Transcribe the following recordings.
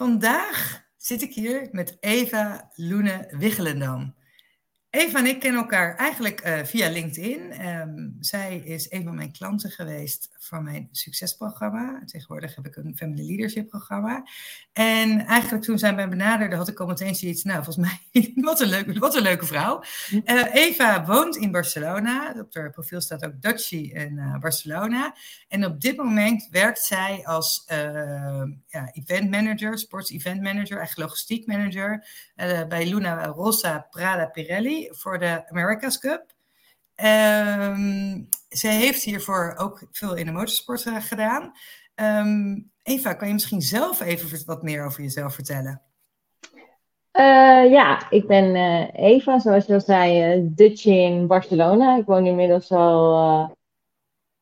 Vandaag zit ik hier met Eva Loene Wiggelendam. Eva en ik kennen elkaar eigenlijk uh, via LinkedIn. Um, zij is een van mijn klanten geweest voor mijn succesprogramma. Tegenwoordig heb ik een family leadership programma. En eigenlijk toen zij mij benaderde, had ik al meteen zoiets. Nou, volgens mij, wat een leuke, wat een leuke vrouw. Uh, Eva woont in Barcelona. Op haar profiel staat ook Dutchie in uh, Barcelona. En op dit moment werkt zij als ja, event manager, sports event manager, eigenlijk logistiek manager bij Luna Rossa Prada Pirelli voor de America's Cup. Um, zij heeft hiervoor ook veel in de motorsport uh, gedaan. Um, Eva, kan je misschien zelf even wat meer over jezelf vertellen? Uh, ja, ik ben uh, Eva, zoals je al zei, Dutch in Barcelona. Ik woon inmiddels al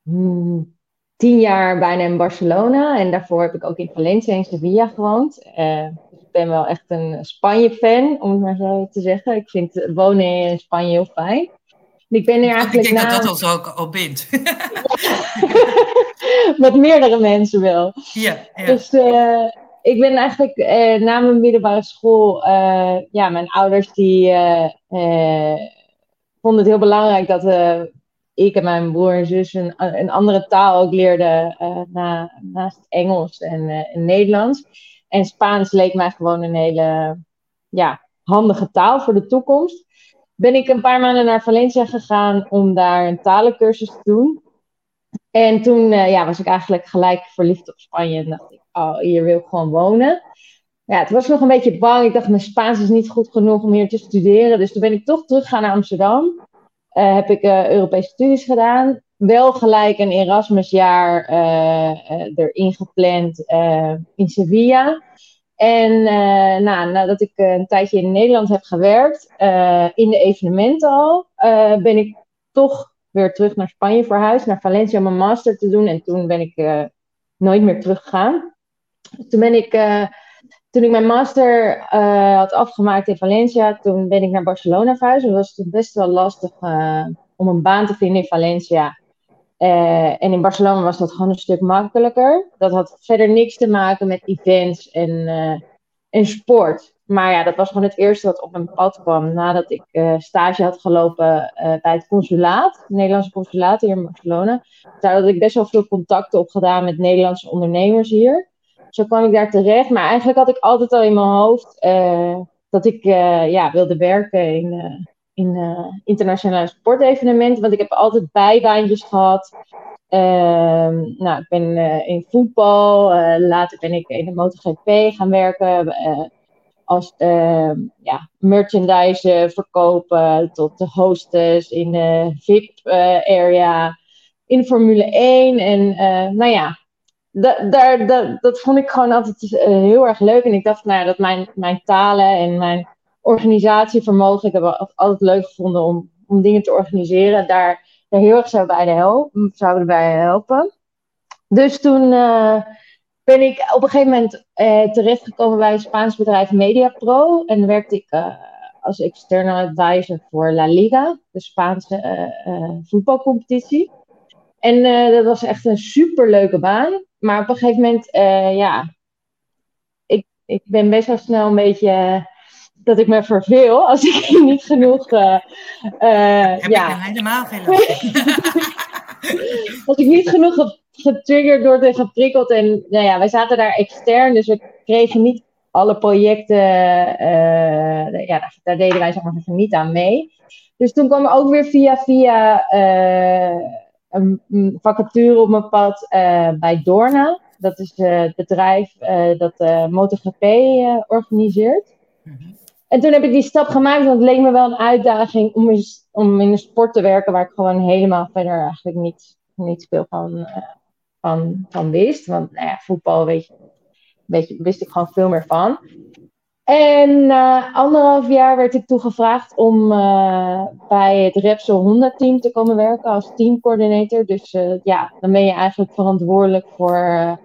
hmm, tien jaar bijna in Barcelona. En daarvoor heb ik ook in Valencia en Sevilla gewoond ben wel echt een Spanje-fan, om het maar zo te zeggen. Ik vind wonen in Spanje heel fijn. Ik, ben er eigenlijk ik denk na... dat dat ons ook al bindt. Met meerdere mensen wel. Ja, ja. Dus uh, ik ben eigenlijk uh, na mijn middelbare school... Uh, ja, mijn ouders die vonden het heel belangrijk dat ik en mijn broer en zus een, een andere taal ook leerden na, naast Engels en, en Nederlands. En Spaans leek mij gewoon een hele ja, handige taal voor de toekomst. Ben ik een paar maanden naar Valencia gegaan om daar een talencursus te doen. En toen uh, ja, was ik eigenlijk gelijk verliefd op Spanje. En dacht ik, oh, hier wil ik gewoon wonen. Ja, het was nog een beetje bang. Ik dacht, mijn Spaans is niet goed genoeg om hier te studeren. Dus toen ben ik toch teruggegaan naar Amsterdam. Uh, heb ik uh, Europese studies gedaan wel gelijk een Erasmusjaar uh, erin gepland uh, in Sevilla. En nou, nadat ik een tijdje in Nederland heb gewerkt, in de evenementen al, ben ik toch weer terug naar Spanje verhuisd, naar Valencia om mijn master te doen. En toen ben ik nooit meer teruggegaan. Toen ben ik toen ik mijn master had afgemaakt in Valencia, toen ben ik naar Barcelona verhuisd. Dat was toen best wel lastig om een baan te vinden in Valencia. Uh, en in Barcelona was dat gewoon een stuk makkelijker. Dat had verder niks te maken met events en, uh, en sport. Maar ja, dat was gewoon het eerste wat op mijn pad kwam nadat ik uh, stage had gelopen bij het consulaat, het Nederlandse consulaat hier in Barcelona. Daar had ik best wel veel contacten op gedaan met Nederlandse ondernemers hier. Zo kwam ik daar terecht. Maar eigenlijk had ik altijd al in mijn hoofd dat ik ja, wilde werken in, in uh, internationale sportevenementen. Want ik heb altijd bijbaantjes gehad. Uh, nou, ik ben uh, in voetbal. Uh, later ben ik in de MotoGP gaan werken. als ehm, ja, merchandise verkopen tot de hostess in de VIP-area. in Formule 1. En nou ja, dat vond ik gewoon altijd heel erg leuk. En ik dacht, nou, dat mijn, mijn talen en mijn organisatievermogen. Ik heb altijd leuk gevonden om, om dingen te organiseren. Daar, heel erg zouden bij zouden bij helpen. Dus toen uh, ben ik op een gegeven moment uh, terechtgekomen bij het Spaans bedrijf MediaPro. En werkte ik uh, als external advisor voor La Liga, de Spaanse voetbalcompetitie. En dat was echt een superleuke baan. Maar op een gegeven moment, ja, ik, ik ben best wel snel een beetje dat ik me verveel als ik niet genoeg. Uh, uh, Heb ja. ik helemaal geen als ik niet genoeg getriggerd door en geprikkeld. En nou ja, wij zaten daar extern, dus we kregen niet alle projecten. Uh, ja, daar, daar, deden wij zeg maar niet aan mee. Dus toen kwam er ook weer via via een vacature op mijn pad bij Dorna. Dat is het bedrijf dat MotoGP organiseert. Mm en toen heb ik die stap gemaakt, want het leek me wel een uitdaging om in, om in een sport te werken waar ik gewoon helemaal verder eigenlijk niet, niet veel van, uh, van, van wist. Want nou ja, voetbal weet je, weet wist ik gewoon veel meer van. En na anderhalf jaar werd ik toegevraagd om uh, bij het Repsol Honda team te komen werken als teamcoördinator. Dus uh, ja, dan ben je eigenlijk verantwoordelijk voor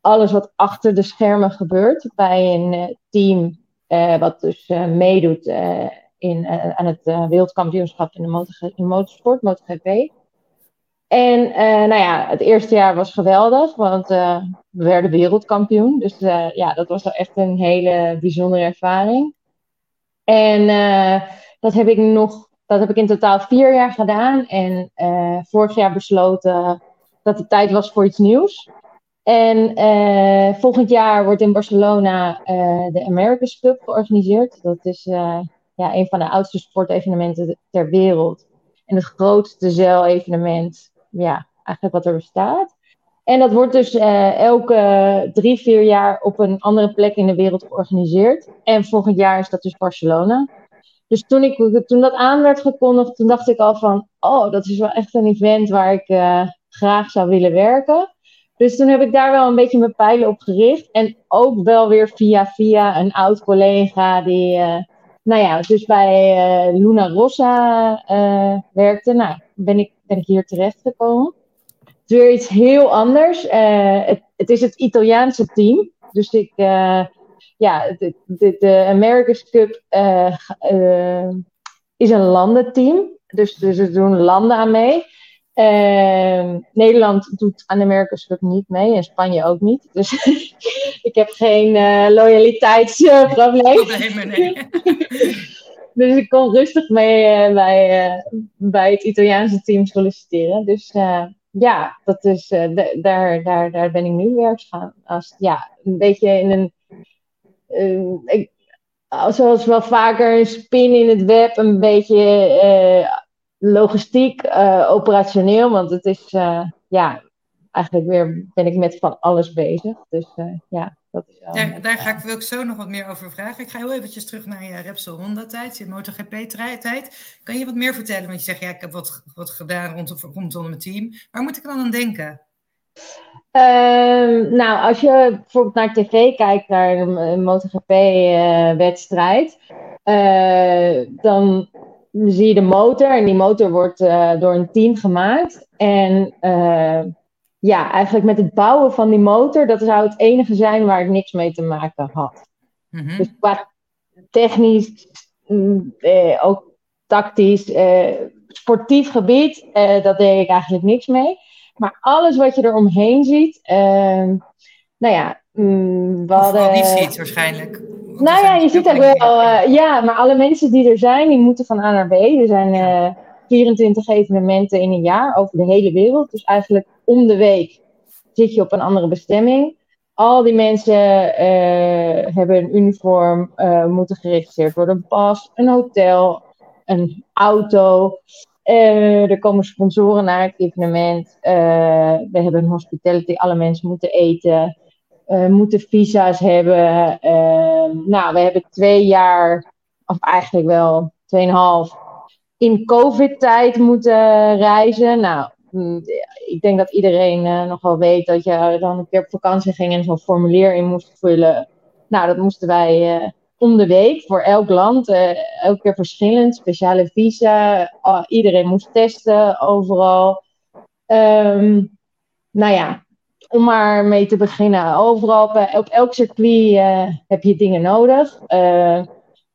alles wat achter de schermen gebeurt bij een team uh, wat dus uh, meedoet uh, in, aan het wereldkampioenschap in de, motor, in motorsport, MotoGP. En nou ja, het eerste jaar was geweldig, want we werden wereldkampioen. Dus ja, dat was wel echt een hele bijzondere ervaring. En dat heb ik nog, dat heb ik in totaal vier jaar gedaan. En vorig jaar besloten dat het tijd was voor iets nieuws. En uh, volgend jaar wordt in Barcelona uh, de America's Cup georganiseerd. Dat is uh, ja, een van de oudste sportevenementen ter wereld. En het grootste zeilevenement, ja, eigenlijk wat er bestaat. En dat wordt dus elke drie, vier jaar op een andere plek in de wereld georganiseerd. En volgend jaar is dat dus Barcelona. Dus toen, ik, toen dat aan werd gekondigd, toen dacht ik al van, oh, dat is wel echt een event waar ik graag zou willen werken. Dus toen heb ik daar wel een beetje mijn pijlen op gericht. En ook wel weer via via een oud collega die, uh, nou ja, dus bij uh, Luna Rossa uh, werkte. Nou, ben ik, ben ik hier terecht gekomen. Het is weer iets heel anders. Het, het, is het Italiaanse team. Dus ik, ja, de, de, de America's Cup is een landenteam. Dus, dus er doen landen aan mee. Uh, Nederland doet aan de America's Cup niet mee en Spanje ook niet. Dus ik heb geen uh, loyaliteitsprobleem. nee. dus ik kon rustig mee uh, bij, eh, bij het Italiaanse team solliciteren. Dus ja, dat is, daar, daar, daar ben ik nu werkzaam. Als, ja, een beetje in een. Ik, zoals wel vaker een spin in het web, een beetje logistiek, uh, operationeel, want het is, uh, ja, eigenlijk weer ben ik met van alles bezig. Dus uh, ja, dat is wel... Daar, daar ga ik, wil ik zo nog wat meer over vragen. Ik ga heel eventjes terug naar je Repsol Honda-tijd, je MotoGP-tijd. Kan je wat meer vertellen? Want je zegt, ja, ik heb wat, wat gedaan rondom, rondom mijn team. Waar moet ik dan aan denken? Uh, nou, als je bijvoorbeeld naar tv kijkt, naar een MotoGP-wedstrijd, uh, dan zie je de motor en die motor wordt uh, door een team gemaakt. En uh, ja, eigenlijk met het bouwen van die motor, dat zou het enige zijn waar ik niks mee te maken had. Mm -hmm. Dus qua technisch, mm, eh, ook tactisch, eh, sportief gebied, eh, dat deed ik eigenlijk niks mee. Maar alles wat je er omheen ziet, ehm, nou ja, mm, we hadden... niet ziet waarschijnlijk. Nou ja, je ziet ook wel, uh, ja, maar alle mensen die er zijn, die moeten van A naar B. Er zijn uh, eh, 24 evenementen in een jaar over de hele wereld. Dus eigenlijk om de week zit je op een andere bestemming. Al die mensen uh, hebben een uniform, moeten geregistreerd worden. Een pas, een hotel, een auto. er komen sponsoren naar het evenement. we hebben een hospitality, alle mensen moeten eten uh, moeten visa's hebben. Uh, nou, we hebben twee jaar, of eigenlijk wel tweeënhalf, in COVID-tijd moeten reizen. Nou, mm, ik denk dat iedereen uh, nog wel weet dat je dan een keer op vakantie ging en zo'n formulier in moest vullen. Nou, dat moesten wij uh, om de week voor elk land, elke keer verschillend, speciale visa. Oh, iedereen moest testen overal. Um, nou ja, om maar mee te beginnen. Overal op, elk circuit uh, heb je dingen nodig. Uh,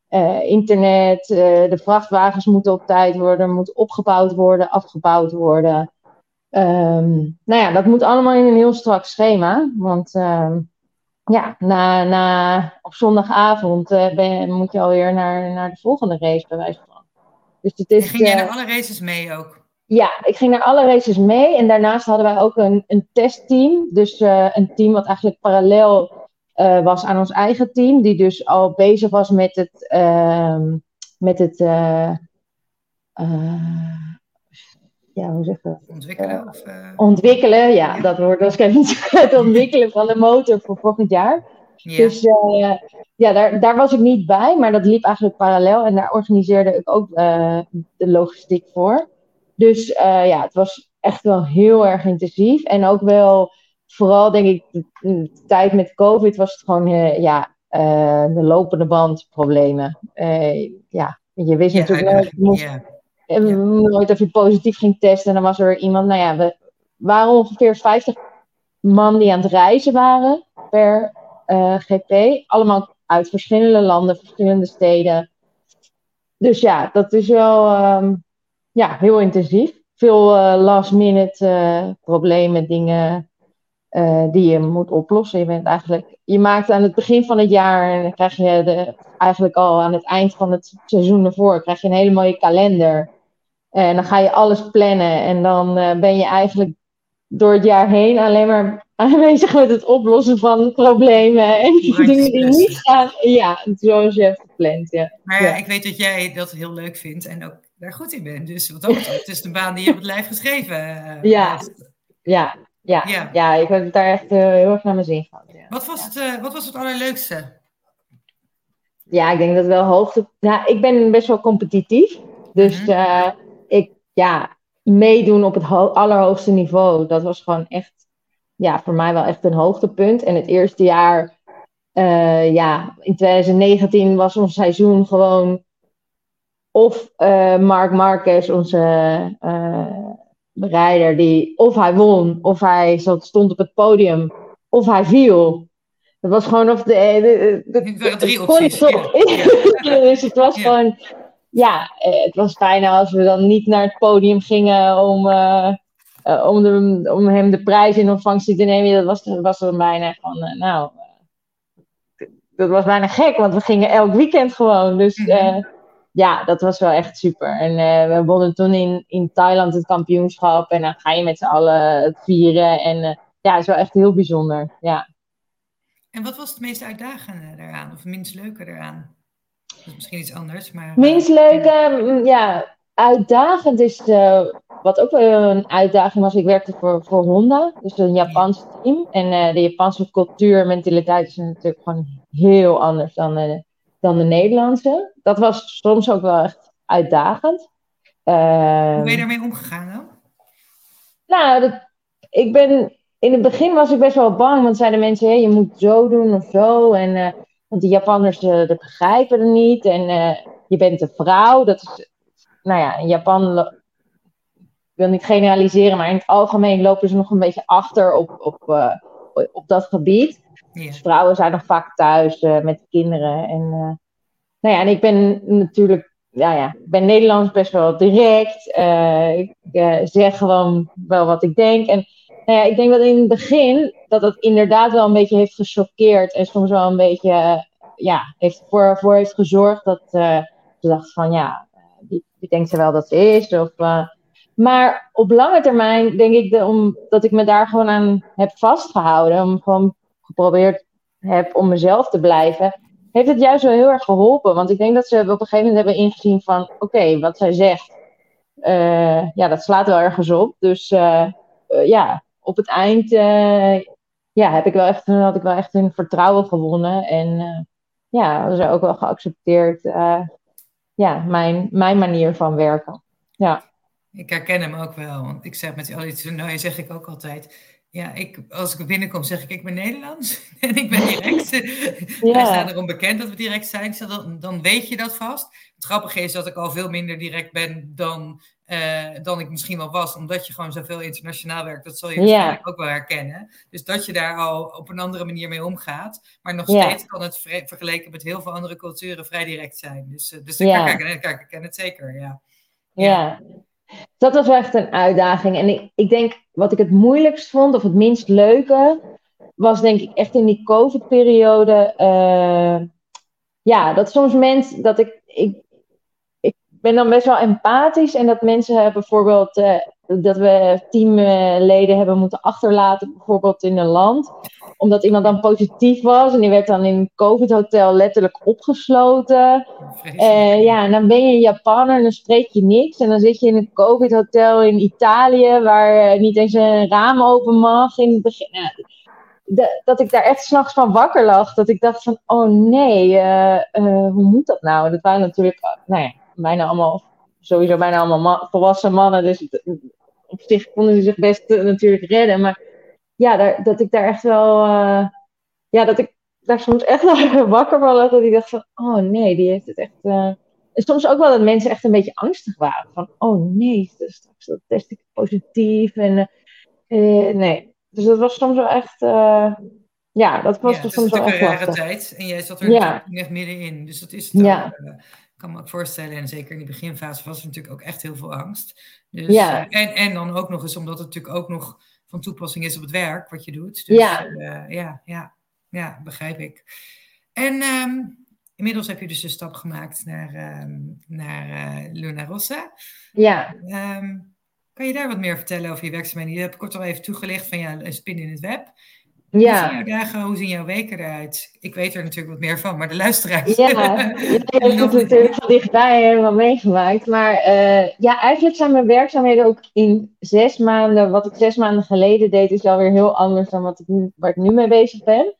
uh, internet, de vrachtwagens moeten op tijd worden, moeten opgebouwd worden, afgebouwd worden. Um, nou ja, dat moet allemaal in een heel strak schema. Want ehm, ja, na, na, op zondagavond ben, moet je alweer naar, naar de volgende race, bij wijze van. Dus het is, ging jij naar alle races mee ook? Ja, ik ging naar alle races mee. En daarnaast hadden wij ook een, een testteam. Dus uh, een team wat eigenlijk parallel uh, was aan ons eigen team. Die dus al bezig was met het. Uh, met het uh, ja, hoe zeg dat? Ontwikkelen? Of, ontwikkelen, ja, ja, dat woord was ik even Het ontwikkelen van de motor voor volgend jaar. Ja. Dus ja, daar, daar was ik niet bij, maar dat liep eigenlijk parallel. En daar organiseerde ik ook de logistiek voor. Dus uh, ja, het was echt wel heel erg intensief. En ook wel, vooral denk ik, de, de tijd met COVID was het gewoon, uh, ja, uh, de lopende band problemen. ja, je wist ja, natuurlijk nooit, moest, ja. nooit of je positief ging testen. En dan was er iemand, nou ja, we waren ongeveer 50 man die aan het reizen waren per GP. Allemaal uit verschillende landen, verschillende steden. Dus ja, dat is wel... Um, ja, heel intensief. veel last minute problemen, dingen die je moet oplossen. Je bent eigenlijk, je maakt aan het begin van het jaar en dan krijg je de, eigenlijk al aan het eind van het seizoen ervoor, krijg je een hele mooie kalender. En dan ga je alles plannen en dan ben je eigenlijk door het jaar heen alleen maar aanwezig met het oplossen van problemen en dingen die niet gaan. Ja, zoals je hebt gepland. Ja. Maar ja, ik weet dat jij dat heel leuk vindt en ook daar goed in bent. Dus wat het is de baan die je op het lijf geschreven uh, ja. ja. Ja, ja. ja, ik heb daar echt uh, heel erg naar mijn zin gehad. Ja. Wat, was het, uh, wat was het allerleukste? Ja, ik denk dat wel hoogte. Ja, ik ben best wel competitief. Dus mm -hmm. ik, ja, meedoen op het allerhoogste niveau, dat was gewoon echt, ja, voor mij wel echt een hoogtepunt. En het eerste jaar, uh, ja, in 2019 was ons seizoen gewoon of uh, Mark Marquez, onze uh, bereider, die of hij won, of hij stond op het podium, of hij viel. Dat was gewoon of de. de, de, de drie opties. Ja. dus het was gewoon ja, eh, het was bijna als we dan niet naar het podium gingen om, uh, om, de, om hem de prijs in ontvangst te nemen. Dat was, dat was dan bijna van, nou, dat was bijna gek, want we gingen elk weekend gewoon. Dus mm-hmm. Ja, dat was wel echt super. En we wonnen toen in, in Thailand het kampioenschap en dan ga je met z'n allen het vieren. En ja, het is wel echt heel bijzonder, ja. En wat was het meest uitdagende daaraan, of minst leuke daaraan? misschien iets anders. Maar, Minst leuke, mm, ja, uitdagend is, uh, wat ook wel een uitdaging was, ik werkte voor, voor Honda, dus een Japans team. En de Japanse cultuur en mentaliteit is natuurlijk gewoon heel anders dan de, dan de Nederlandse. Dat was soms ook wel echt uitdagend. Uh, Hoe ben je daarmee omgegaan dan? Nou, dat, ik ben, in het begin was ik best wel bang, want zeiden mensen, hey, je moet zo doen of zo. En eh, want de Japanners uh, dat begrijpen het niet. En uh, je bent een vrouw. Dat is, nou ja, in Japan, ik wil niet generaliseren, maar in het algemeen lopen ze nog een beetje achter op, op, op dat gebied. Dus vrouwen zijn nog vaak thuis met de kinderen. En, nou ja, en ik ben natuurlijk, ja, ja, ik ben Nederlands best wel direct. ik zeg gewoon wel wat ik denk. En nou ja, ik denk dat in het begin dat het inderdaad wel een beetje heeft gechoqueerd en soms wel een beetje, ja, heeft voor, voor heeft gezorgd dat ze dacht van, ja, die, die denkt ze wel dat ze is. Of, maar op lange termijn denk ik de, om, dat ik me daar gewoon aan heb vastgehouden, om gewoon geprobeerd heb om mezelf te blijven, heeft het juist wel heel erg geholpen. Want ik denk dat ze op een gegeven moment hebben ingezien van, oké, wat zij zegt, uh, ja, dat slaat wel ergens op. Dus ja, op het eind ja, heb ik wel echt, had ik wel echt hun vertrouwen gewonnen. En ja, ze ook wel geaccepteerd. Ja, mijn, mijn manier van werken. Ja. Ik herken hem ook wel. Want ik zeg met al die toernooien zeg ik ook altijd. Ja, ik, als ik binnenkom zeg ik, ik ben Nederlands en ik ben direct. ja. Wij staan erom bekend dat we direct zijn, dan, dan weet je dat vast. Het grappige is dat ik al veel minder direct ben dan uh, dan ik misschien wel was, omdat je gewoon zoveel internationaal werkt. Dat zal je waarschijnlijk ook wel herkennen. Dus dat je daar al op een andere manier mee omgaat. Maar nog steeds kan het vergeleken met heel veel andere culturen vrij direct zijn. Dus, uh, dus ik, kijk, ik ken het zeker, ja. ja. Dat was wel echt een uitdaging. En ik, ik denk, wat ik het moeilijkst vond, of het minst leuke, was denk ik echt in die COVID-periode. Uh, ja, dat soms mensen, dat ik, ik ben dan best wel empathisch. En dat mensen bijvoorbeeld, uh, dat we teamleden hebben moeten achterlaten, bijvoorbeeld in een land. Omdat iemand dan positief was en die werd dan in een COVID-hotel letterlijk opgesloten. Uh, ja, en dan ben je een Japaner en dan spreek je niks. En dan zit je in een COVID-hotel in Italië, waar uh, niet eens een raam open mag. In het begin. De, dat ik daar echt s'nachts van wakker lag. Dat ik dacht van, oh nee, hoe moet dat nou? Dat waren natuurlijk, nou ja, bijna allemaal, sowieso bijna allemaal volwassen mannen. Dus op zich konden ze zich best uh, natuurlijk redden. Maar ja, daar, dat ik daar echt wel, uh, ja, dat ik daar soms echt wel wakker van lag. Dat ik dacht van, oh nee, die heeft het echt... Uh... En soms ook wel dat mensen echt een beetje angstig waren. Van, oh nee, dus straks dat test ik positief. En nee, dus dat was soms wel echt... ja, dat was ja, soms wel echt een rare tijd. En jij zat er ja. echt middenin. Dus dat is het ja kan me ook voorstellen, en zeker in die beginfase was er natuurlijk ook echt heel veel angst. Dus, Ja. eh, en, en dan ook nog eens, omdat het natuurlijk ook nog van toepassing is op het werk wat je doet. Dus, Ja. eh, ja, ja, ja, begrijp ik. En ehm, inmiddels heb je dus de stap gemaakt naar, ehm, naar eh, Luna Rossa. Ja, Ehm, kan je daar wat meer vertellen over je werkzaamheden? Je hebt kort al even toegelicht van ja, een spin in het web. Hoe zien ja. jouw dagen, hoe zien jouw weken eruit? Ik weet er natuurlijk wat meer van, maar de luisteraars. Ja, je hebt het natuurlijk van dichtbij helemaal meegemaakt. Maar eh, ja, eigenlijk zijn mijn werkzaamheden ook in zes maanden. Wat ik zes maanden geleden deed, is alweer heel anders dan wat ik nu, waar ik nu mee bezig ben.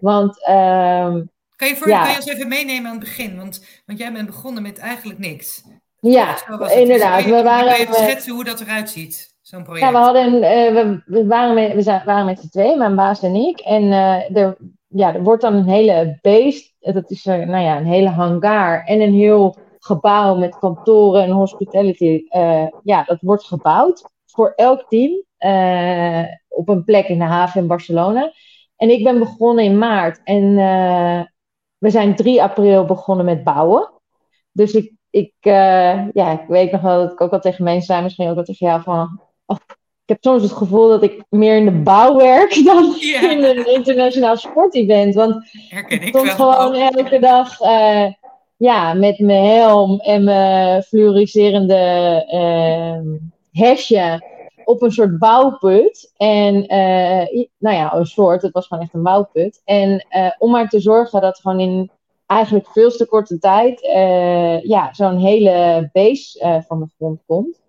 Want ehm, Kan je, voor, Ja. kan je ons even meenemen aan het begin? Want, want jij bent begonnen met eigenlijk niks. ja, het. inderdaad. Dus We waren, even schetsen hoe dat eruit ziet, zo'n project? Ja, we, hadden, eh, we, waren met, we zijn, waren met z'n tweeën, mijn baas en ik. En eh, er, ja, er wordt dan een hele beest, eh, dat is nou ja, een hele hangar en een heel gebouw met kantoren en hospitality. ja, dat wordt gebouwd voor elk team op een plek in de haven in Barcelona. En ik ben begonnen in maart en we zijn 3 april begonnen met bouwen. Dus ik, ik, ja, ik weet nog wel dat ik ook al tegen mensen zei, misschien ook wel tegen jou, van oh, ik heb soms het gevoel dat ik meer in de bouw werk dan in een internationaal sportevent. Want Herken ik stond gewoon elke dag eh, ja, met mijn helm en mijn fluoriserende ehm hesje op een soort bouwput. En eh, nou ja, een soort, het was gewoon echt een bouwput. En eh, om maar te zorgen dat gewoon in eigenlijk veel te korte tijd ja, zo'n hele base van de grond komt.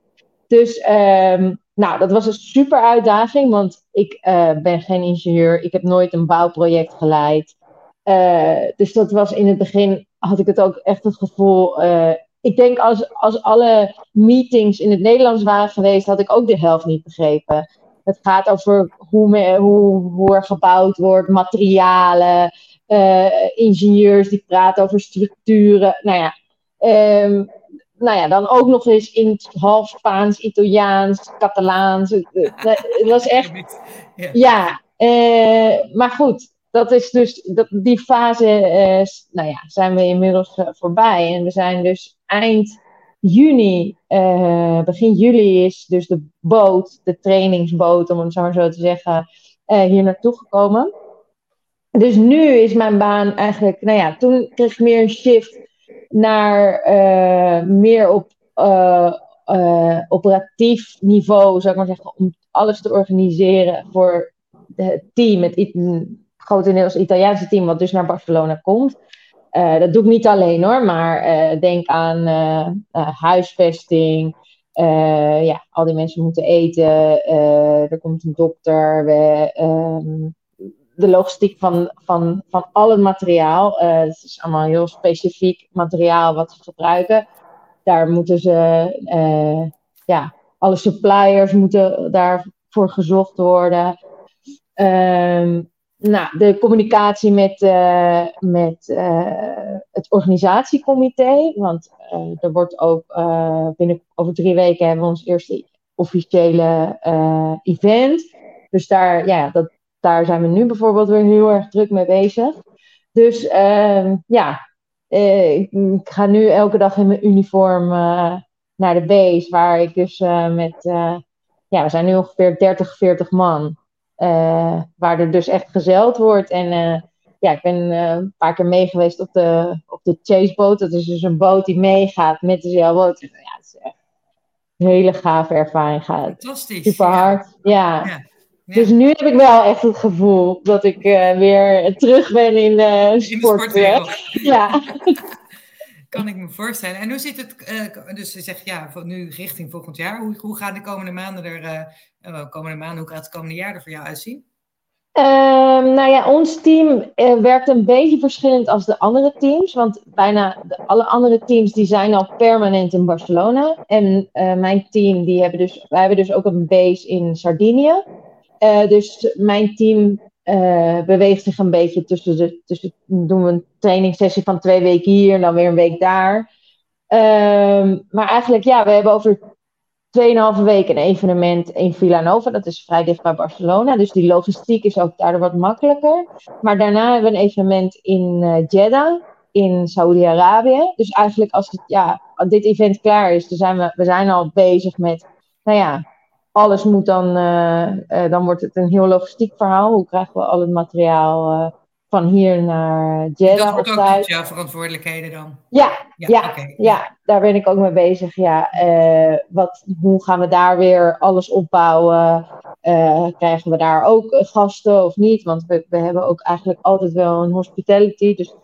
Dus ehm, nou, dat was een super uitdaging, want ik eh, ben geen ingenieur. Ik heb nooit een bouwproject geleid. Eh, dus dat was in het begin, had ik het ook echt het gevoel. eh, ik denk als, als alle meetings in het Nederlands waren geweest, had ik ook de helft niet begrepen. Het gaat over hoe, hoe, hoe er gebouwd wordt, materialen, ingenieurs die praten over structuren. Nou ja, ehm, nou ja, dan ook nog eens in het half Spaans, Italiaans, Catalaans. Het, het- het was echt Ja. ja, eh, maar goed, dat is dus, dat, die fase, eh, nou ja, zijn we inmiddels eh, voorbij. En we zijn dus eind juni, eh, begin juli is dus de boot, de trainingsboot, om het zo maar zo te zeggen, eh, hier naartoe gekomen. Dus nu is mijn baan eigenlijk, nou ja, toen kreeg ik meer een shift naar eh, meer op eh, eh, operatief niveau, zou ik maar zeggen, om alles te organiseren voor het team, het It- grotendeels Italiaanse team, wat dus naar Barcelona komt. Dat doe ik niet alleen hoor, maar denk aan huisvesting. ja, al die mensen moeten eten. er komt een dokter. We, ehm, de logistiek van, van, van al het materiaal. eh, het is allemaal heel specifiek materiaal wat ze gebruiken. Daar moeten ze, eh, ja, alle suppliers moeten daarvoor gezocht worden. Ehm, nou, de communicatie met, eh, met het organisatiecomité. Want er wordt ook binnen over drie weken hebben we ons eerste officiële event. Dus daar, ja, dat, daar zijn we nu bijvoorbeeld weer heel erg druk mee bezig. Dus ehm, ja, eh, ik, ik ga nu elke dag in mijn uniform eh, naar de base, waar ik dus eh, met, ja, we zijn nu ongeveer 30, 40 man, waar er dus echt gezeild wordt. En ja, ik ben een paar keer mee geweest op de, op de chaseboot. Dat is dus een boot die meegaat met de zeilboot. Ja, het is echt een hele gave ervaring. Gaat Fantastisch. super hard. Ja. Ja. Ja. Dus nu heb ik wel echt het gevoel dat ik eh, weer terug ben in eh In de sport. sportwereld. Ja. Kan ik me voorstellen. En hoe zit het, eh, dus je zegt ja, nu richting volgend jaar. Hoe, hoe gaan de komende maanden er, eh, komende maanden, hoe gaat het komende jaar er voor jou uitzien? Ehm, nou ja, ons team werkt een beetje verschillend als de andere teams. Want bijna de, alle andere teams die zijn al permanent in Barcelona. En mijn team, die hebben dus, wij hebben dus ook een base in Sardinië. Eh, dus mijn team eh, beweegt zich een beetje tussen de. Tussen, doen we een trainingssessie van twee weken hier en dan weer een week daar. Ehm, maar eigenlijk, ja, we hebben over 2,5 week een evenement in Villanova. Dat is vrij dicht bij Barcelona. Dus die logistiek is ook daardoor wat makkelijker. Maar daarna hebben we een evenement in eh, Jeddah. in Saudi-Arabië. Dus eigenlijk als het, ja, dit event klaar is, dan zijn we, we zijn al bezig met, nou ja, alles moet dan, uh, dan wordt het een heel logistiek verhaal. Hoe krijgen we al het materiaal uh, van hier naar Jeddah? Dat wordt ook jouw verantwoordelijkheden dan? Ja, ja, ja, ja, daar ben ik ook mee bezig. Ja, wat, hoe gaan we daar weer alles opbouwen? krijgen we daar ook gasten of niet? Want we, we hebben ook eigenlijk altijd wel een hospitality. Dus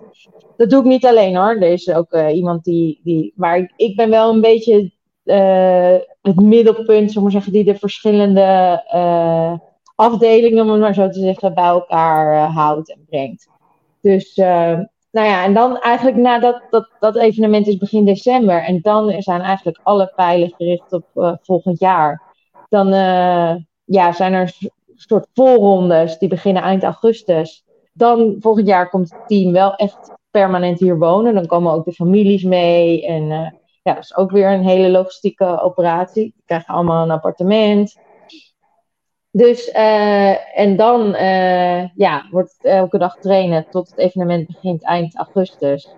dat doe ik niet alleen hoor. Er is ook iemand die, die. Maar ik, ik ben wel een beetje uh, het middelpunt, zeg maar zeggen, die de verschillende uh, afdelingen, om het maar zo te zeggen, bij elkaar uh, houdt en brengt. Dus, nou ja, en dan eigenlijk nadat dat, dat evenement is begin december, en dan zijn eigenlijk alle pijlen gericht op volgend jaar. Dan ja, zijn er soort voorrondes die beginnen eind augustus. Dan volgend jaar komt het team wel echt permanent hier wonen. Dan komen ook de families mee en ja, dat is ook weer een hele logistieke operatie. Die krijgen allemaal een appartement. Dus, uh, en dan uh, ja, wordt elke dag trainen tot het evenement begint eind augustus.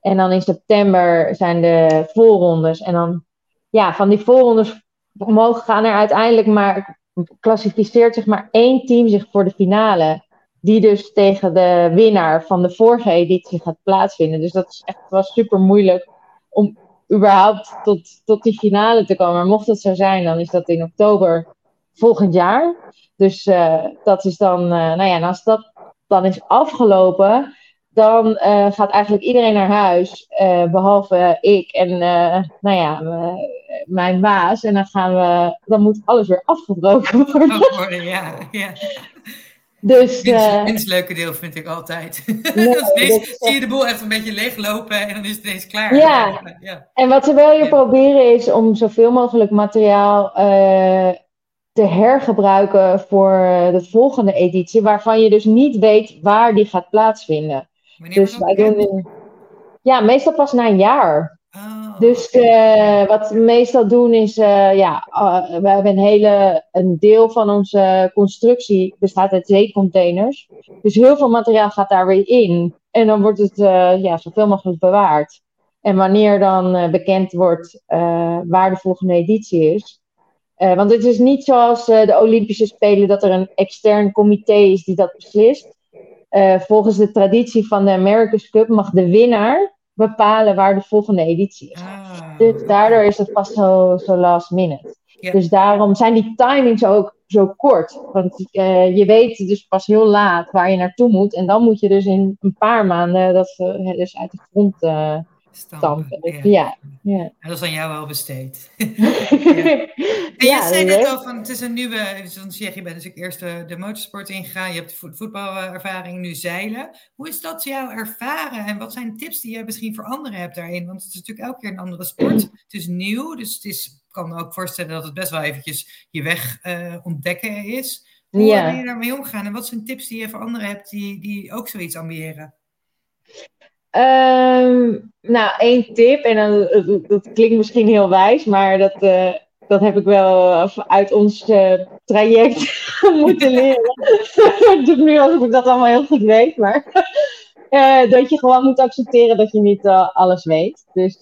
En dan in september zijn de voorrondes. En dan, ja, van die voorrondes mogen gaan er uiteindelijk maar, klassificeert zich maar één team zich voor de finale. Die dus tegen de winnaar van de vorige editie gaat plaatsvinden. Dus dat is echt wel super moeilijk om überhaupt tot, tot die finale te komen. Maar mocht het zo zijn, dan is dat in oktober volgend jaar. Dus uh, dat is dan, uh, nou ja, en als dat dan is afgelopen, dan uh, gaat eigenlijk iedereen naar huis, behalve ik en, nou ja, mijn baas. En dan gaan we, dan moet alles weer afgebroken worden. ja, ja. Dus, uh, het leuke deel vind ik altijd. Nee, zie je de boel echt een beetje leeglopen en dan is het ineens klaar. Ja, ja. en wat we wel hier proberen is om zoveel mogelijk materiaal uh, te hergebruiken voor de volgende editie, waarvan je dus niet weet waar die gaat plaatsvinden. Wanneer dus wij doen, ja, meestal pas na een jaar. Oh, dus uh, wat we meestal doen is, uh, ja, uh, we hebben een hele, een deel van onze constructie bestaat uit zeecontainers. Dus heel veel materiaal gaat daar weer in. En dan wordt het ja, zoveel mogelijk bewaard. En wanneer dan bekend wordt waar de volgende editie is. want het is niet zoals de Olympische Spelen dat er een extern comité is die dat beslist. volgens de traditie van de America's Cup mag de winnaar bepalen waar de volgende editie is. Ah. Dus daardoor is het pas zo, zo last minute. Dus daarom zijn die timings ook zo kort. Want uh, je weet dus pas heel laat waar je naartoe moet. En dan moet je dus in een paar maanden dat uh, dus uit de grond uh, stampen. Dus, ja. Ja, En dat is aan jou wel besteed. ja. En je zei net al van het is een nieuwe, zoals zeg je bent dus eerst de, de motorsport ingegaan, je hebt voet, voetbalervaring, nu zeilen. Hoe is dat jou ervaren en wat zijn tips die je misschien voor anderen hebt daarin? Want het is natuurlijk elke keer een andere sport. Het is nieuw, dus het is, ik kan me ook voorstellen dat het best wel eventjes je weg uh, ontdekken is. Hoe ben je daarmee omgaan en wat zijn tips die je voor anderen hebt die, die ook zoiets ambiëren? Um, nou, één tip, en dan, dat, dat, klinkt misschien heel wijs, maar dat, uh, dat heb ik wel uit ons uh, traject moeten leren. ik doe nu alsof ik dat allemaal heel goed weet, maar uh, dat je gewoon moet accepteren dat je niet alles weet. Dus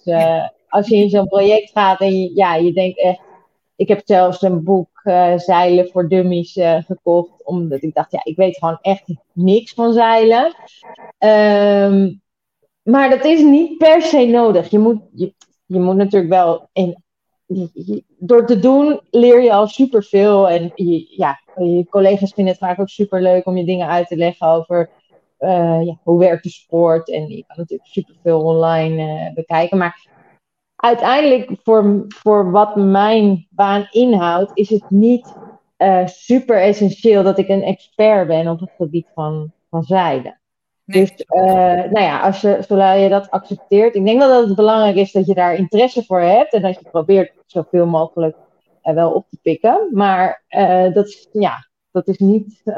als je in zo'n project gaat en je, ja, je denkt echt, ik heb zelfs een boek Zeilen voor Dummies gekocht, omdat ik dacht, ja, ik weet gewoon echt niks van zeilen. Um, maar dat is niet per se nodig. Je moet, je, je moet natuurlijk wel. In, door te doen leer je al superveel. En je, ja, je collega's vinden het vaak ook super leuk om je dingen uit te leggen over uh, ja, hoe werkt de sport. En je kan natuurlijk superveel online uh, bekijken. Maar uiteindelijk, voor, voor wat mijn baan inhoudt, is het niet uh, super essentieel dat ik een expert ben op het gebied van, van zeilen. Dus uh, nou ja, als je, zolang je dat accepteert, ik denk wel dat het belangrijk is dat je daar interesse voor hebt en dat je probeert zoveel mogelijk uh, wel op te pikken. Maar uh, dat, is, ja, dat is niet 100%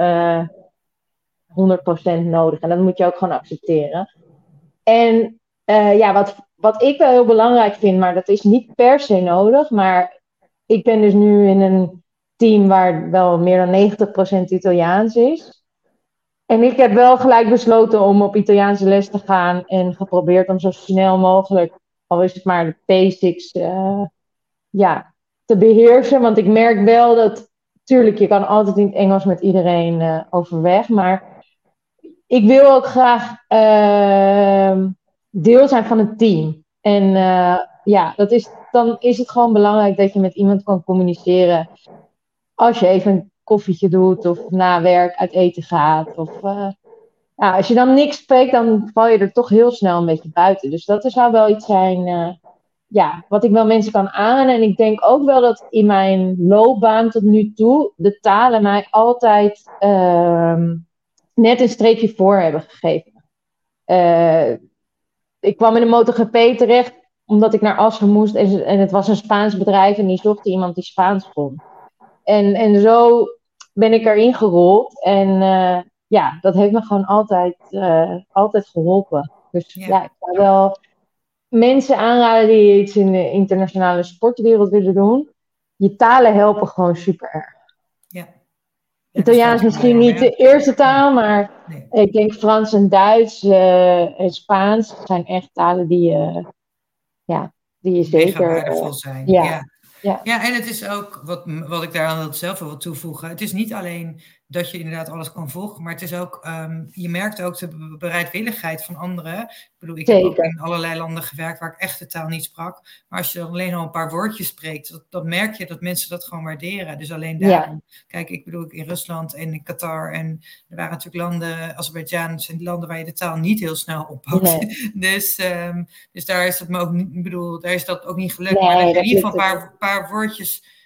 nodig en dat moet je ook gewoon accepteren. En ja, wat, wat ik wel heel belangrijk vind, maar dat is niet per se nodig, maar ik ben dus nu in een team waar wel meer dan 90% Italiaans is. En ik heb wel gelijk besloten om op Italiaanse les te gaan en geprobeerd om zo snel mogelijk, al is het maar de basics, uh, ja, te beheersen. Want ik merk wel dat, tuurlijk, je kan altijd in het Engels met iedereen uh, overweg, maar ik wil ook graag uh, deel zijn van het team. En uh, ja, dat is, dan is het gewoon belangrijk dat je met iemand kan communiceren. Als je even koffietje doet of na werk uit eten gaat. Of, uh, ja, als je dan niks spreekt, dan val je er toch heel snel een beetje buiten. Dus dat zou wel iets zijn uh, ja, wat ik wel mensen kan aanraden. En ik denk ook wel dat in mijn loopbaan tot nu toe de talen mij altijd ehm, net een streepje voor hebben gegeven. Uh, ik kwam in de MotoGP terecht omdat ik naar Assen moest en, en het was een Spaans bedrijf en die zocht iemand die Spaans kon. En, en zo ben ik erin gerold en uh, ja, dat heeft me gewoon altijd, uh, altijd geholpen. Dus ja. ja, ik zou wel mensen aanraden die iets in de internationale sportwereld willen doen. Je talen helpen gewoon super erg. Ja. Italiaans misschien niet de eerste taal, maar nee. ik denk Frans en Duits uh, en Spaans zijn echt talen die, uh, ja, die je zeker. waardevol zijn. ja. ja. Ja. ja, en het is ook, wat, wat ik daar aan zelf wil toevoegen, het is niet alleen dat je inderdaad alles kan volgen. Maar het is ook, um, je merkt ook de bereidwilligheid van anderen. Ik bedoel, ik Zeker. heb ook in allerlei landen gewerkt waar ik echt de taal niet sprak. Maar als je dan alleen al een paar woordjes spreekt, dat, dan merk je dat mensen dat gewoon waarderen. Dus alleen daarom. Ja. Kijk, ik bedoel, in Rusland en in Qatar en er waren natuurlijk landen, Azerbeidzjan, zijn landen waar je de taal niet heel snel oppakt. Nee. dus, um, dus daar is het me ook niet, ik bedoel, daar is dat ook niet gelukt. Nee, maar dat je in ieder geval een paar, paar woordjes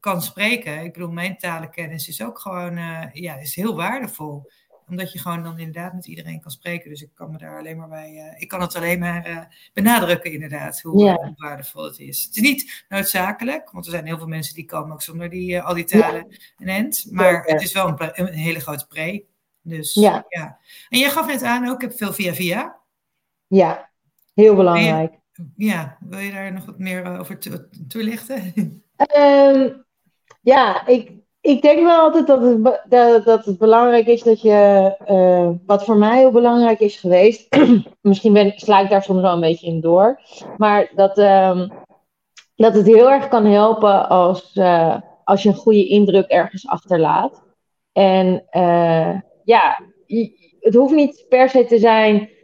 kan spreken. Ik bedoel, mijn talenkennis is ook gewoon uh, ja, is heel waardevol. Omdat je gewoon dan inderdaad met iedereen kan spreken. Dus ik kan me daar alleen maar bij. Uh, ik kan het alleen maar uh, benadrukken, inderdaad, hoe, waardevol het is. Het is niet noodzakelijk, want er zijn heel veel mensen die komen ook zonder die, al die talen en end. Maar het is wel een, een, hele grote pre. Dus ja. ja. En jij gaf net aan ook, ik heb veel via via. Ja, heel belangrijk. ja, wil je daar nog wat meer over toelichten? Um, ja, ik, ik denk wel altijd dat het, dat, dat het belangrijk is dat je, uh, wat voor mij heel belangrijk is geweest, misschien ben, sla ik daar soms wel een beetje in door, maar dat, um, dat het heel erg kan helpen als, uh, als je een goede indruk ergens achterlaat. En uh, ja, het hoeft niet per se te zijn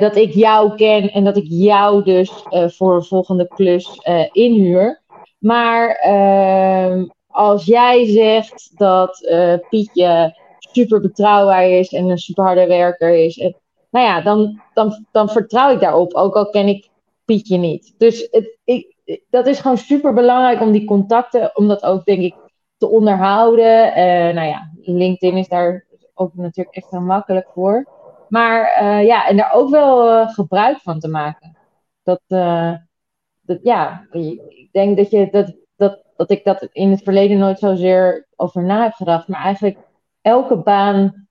dat ik jou ken en dat ik jou dus voor een volgende klus inhuur. Maar uh, als jij zegt dat uh, Pietje super betrouwbaar is en een super harde werker is, nou ja, dan, dan, dan vertrouw ik daarop, ook al ken ik Pietje niet. Dus het, ik, dat is gewoon super belangrijk om die contacten, om dat ook denk ik te onderhouden. Uh, nou ja, LinkedIn is daar ook natuurlijk extra makkelijk voor. Maar uh, ja, en daar ook wel gebruik van te maken. Dat, dat ja, ik denk dat, je, dat, dat, dat ik dat in het verleden nooit zozeer over na heb gedacht. Maar eigenlijk elke baan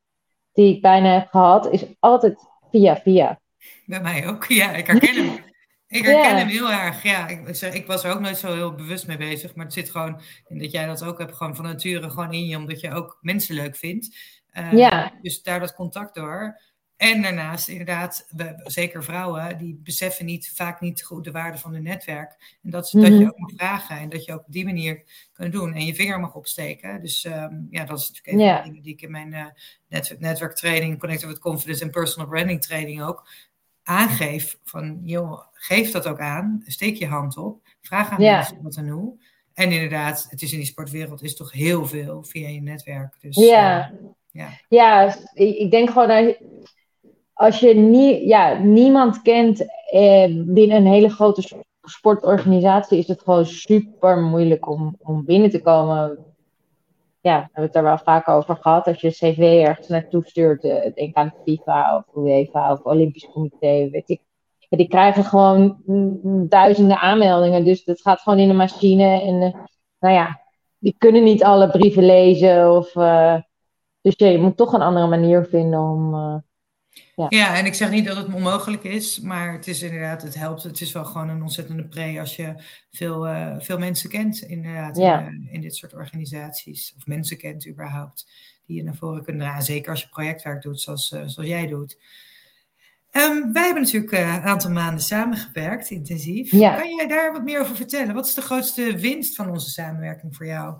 die ik bijna heb gehad, is altijd via via. Bij mij ook, ja. Ik herken hem. Ik herken hem heel erg. Ja, ik, zeg, ik was er ook nooit zo heel bewust mee bezig. Maar het zit gewoon in dat jij dat ook hebt, gewoon van nature gewoon in je, omdat je ook mensen leuk vindt. Uh, ja. Dus daar dat contact door. En daarnaast inderdaad, we, zeker vrouwen, die beseffen niet, vaak niet goed de waarde van hun netwerk. En dat, mm -hmm. dat je ook mag vragen en dat je ook op die manier kunt doen. En je vinger mag opsteken. Dus um, ja, dat is natuurlijk een yeah. van de dingen die ik in mijn uh, netwerk, netwerktraining, Connected with Confidence en Personal Branding training ook aangeef. Van, joh, geef dat ook aan. Steek je hand op. Vraag aan yeah. mensen wat en hoe. En inderdaad, het is in die sportwereld is toch heel veel via je netwerk. Dus, ja. Uh, ja. ja, ik denk gewoon dat als je ja, niemand kent eh, binnen een hele grote sportorganisatie, is het gewoon super moeilijk om, om binnen te komen. Ja, we hebben het er wel vaak over gehad. Als je een cv ergens naartoe stuurt, uh, denk aan FIFA of UEFA of Olympisch Comité, weet ik. Die krijgen gewoon duizenden aanmeldingen. Dus dat gaat gewoon in de machine. En uh, nou ja, die kunnen niet alle brieven lezen. Of, uh, dus je moet toch een andere manier vinden om Ja. ja, en ik zeg niet dat het onmogelijk is, maar het is inderdaad, het helpt. Het is wel gewoon een ontzettende pre als je veel, uh, veel mensen kent, inderdaad, Ja. in, uh, in dit soort organisaties. Of mensen kent überhaupt, die je naar voren kunnen dragen. Zeker als je projectwerk doet, zoals, uh, zoals jij doet. Um, wij hebben natuurlijk een aantal maanden samengewerkt, intensief. Ja. Kan jij daar wat meer over vertellen? Wat is de grootste winst van onze samenwerking voor jou?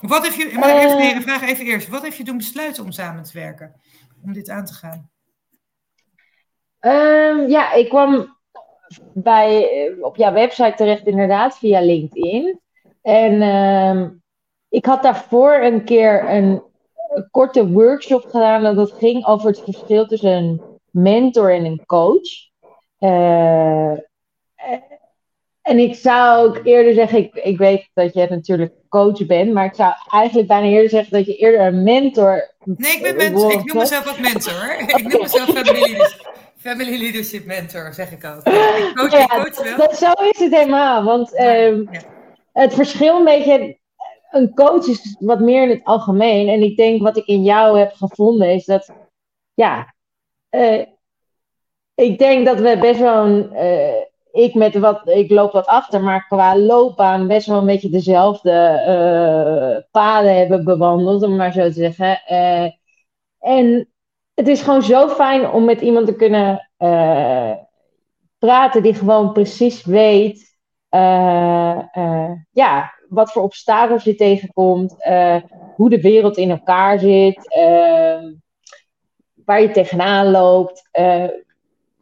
Wat heeft je, maar even, nee, de vraag even eerst. Wat heeft je doen besluiten om samen te werken? Om dit aan te gaan? Um, ja, ik kwam bij, op jouw website terecht inderdaad via LinkedIn. En um, ik had daarvoor een keer een, een, korte workshop gedaan. Dat het ging over het verschil tussen een mentor en een coach. Uh, en ik zou ook eerder zeggen, ik, ik weet dat je natuurlijk coach bent, maar ik zou eigenlijk bijna eerder zeggen dat je eerder een mentor. Nee, ik ben mentor. Ik noem mezelf ook mentor. Hoor. Ik noem mezelf leadership, family leadership mentor, zeg ik ook. Ik coach, ja, ik coach wel. Dat, zo is het helemaal. Want um, ja. het verschil een beetje. Een coach is wat meer in het algemeen. En ik denk wat ik in jou heb gevonden is dat. Ja. Uh, ik denk dat we best wel een. Uh, ik, met wat, ik loop wat achter, maar qua loopbaan best wel een beetje dezelfde uh, paden hebben bewandeld, om maar zo te zeggen. En het is gewoon zo fijn om met iemand te kunnen uh, praten die gewoon precies weet ja, wat voor obstakels je tegenkomt, hoe de wereld in elkaar zit, ehm, waar je tegenaan loopt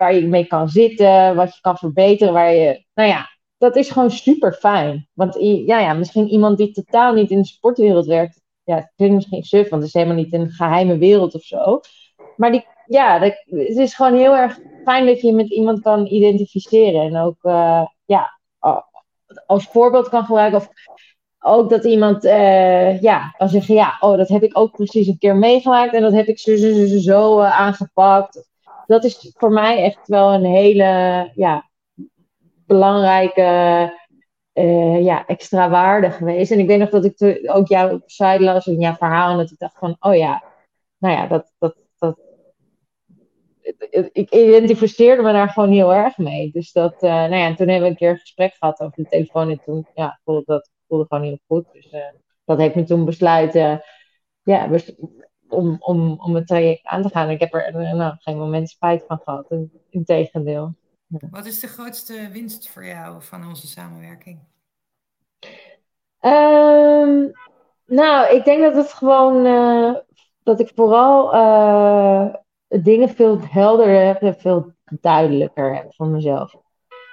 waar je mee kan zitten, wat je kan verbeteren, waar je, nou ja, dat is gewoon super fijn. Want ja, ja, misschien iemand die totaal niet in de sportwereld werkt, ja, het klinkt misschien suf, want het is helemaal niet een geheime wereld of zo. Maar die, ja, dat, het is gewoon heel erg fijn dat je met iemand kan identificeren en ook, uh, ja, als voorbeeld kan gebruiken of ook dat iemand, uh, ja, kan zeggen, ja, oh, dat heb ik ook precies een keer meegemaakt en dat heb ik zo, zo, zo, zo uh, aangepakt dat is voor mij echt wel een hele ja, belangrijke ja, extra waarde geweest. En ik weet nog dat ik ook jouw site las en jouw verhaal en dat ik dacht van, oh ja, nou ja, dat, dat ik identificeerde me daar gewoon heel erg mee. Dus dat, uh, nou ja, en toen hebben we een keer een gesprek gehad over de telefoon en toen, ja, voelde dat voelde gewoon heel goed. Dus uh, dat heeft me toen besluiten, ja, om, om, om het traject aan te gaan. Ik heb er nou, geen moment spijt van gehad. Integendeel. Ja. Wat is de grootste winst voor jou van onze samenwerking? Um, nou, ik denk dat het gewoon uh, dat ik vooral dingen veel helderder heb en veel duidelijker heb voor mezelf.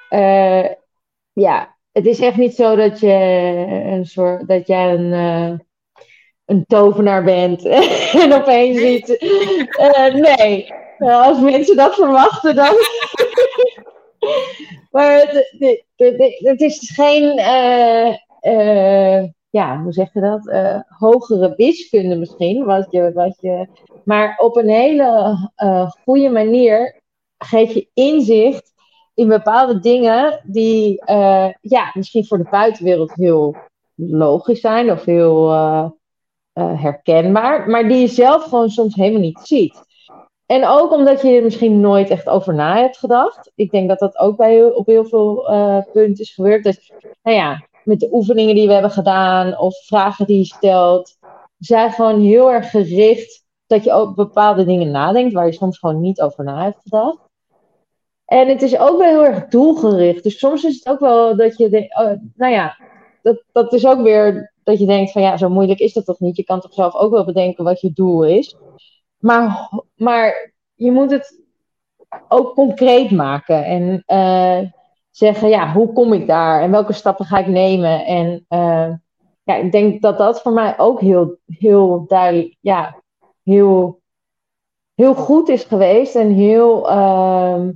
Uh, ja, het is echt niet zo dat je een soort dat jij een een tovenaar bent en opeens. Uh, nee, als mensen dat verwachten, dan. maar het, het, het, het, is geen. Ja, hoe zeg je dat? hogere wiskunde misschien. Wat je, wat je, maar op een hele goede manier geef je inzicht in bepaalde dingen die ja, misschien voor de buitenwereld heel logisch zijn of heel uh, herkenbaar, maar die je zelf gewoon soms helemaal niet ziet. En ook omdat je er misschien nooit echt over na hebt gedacht. Ik denk dat dat ook bij op heel veel uh, punten is gebeurd. Dus, nou ja, met de oefeningen die we hebben gedaan of vragen die je stelt, zijn gewoon heel erg gericht dat je ook bepaalde dingen nadenkt waar je soms gewoon niet over na hebt gedacht. En het is ook wel heel erg doelgericht. Dus soms is het ook wel dat je, de, oh, nou ja, dat, dat is ook weer dat je denkt van ja, zo moeilijk is dat toch niet. Je kan toch zelf ook wel bedenken wat je doel is. Maar, maar je moet het ook concreet maken. En uh, zeggen, ja, hoe kom ik daar? En welke stappen ga ik nemen? En uh, ja, ik denk dat dat voor mij ook heel, heel duidelijk, ja, heel, heel goed is geweest. En heel, uh,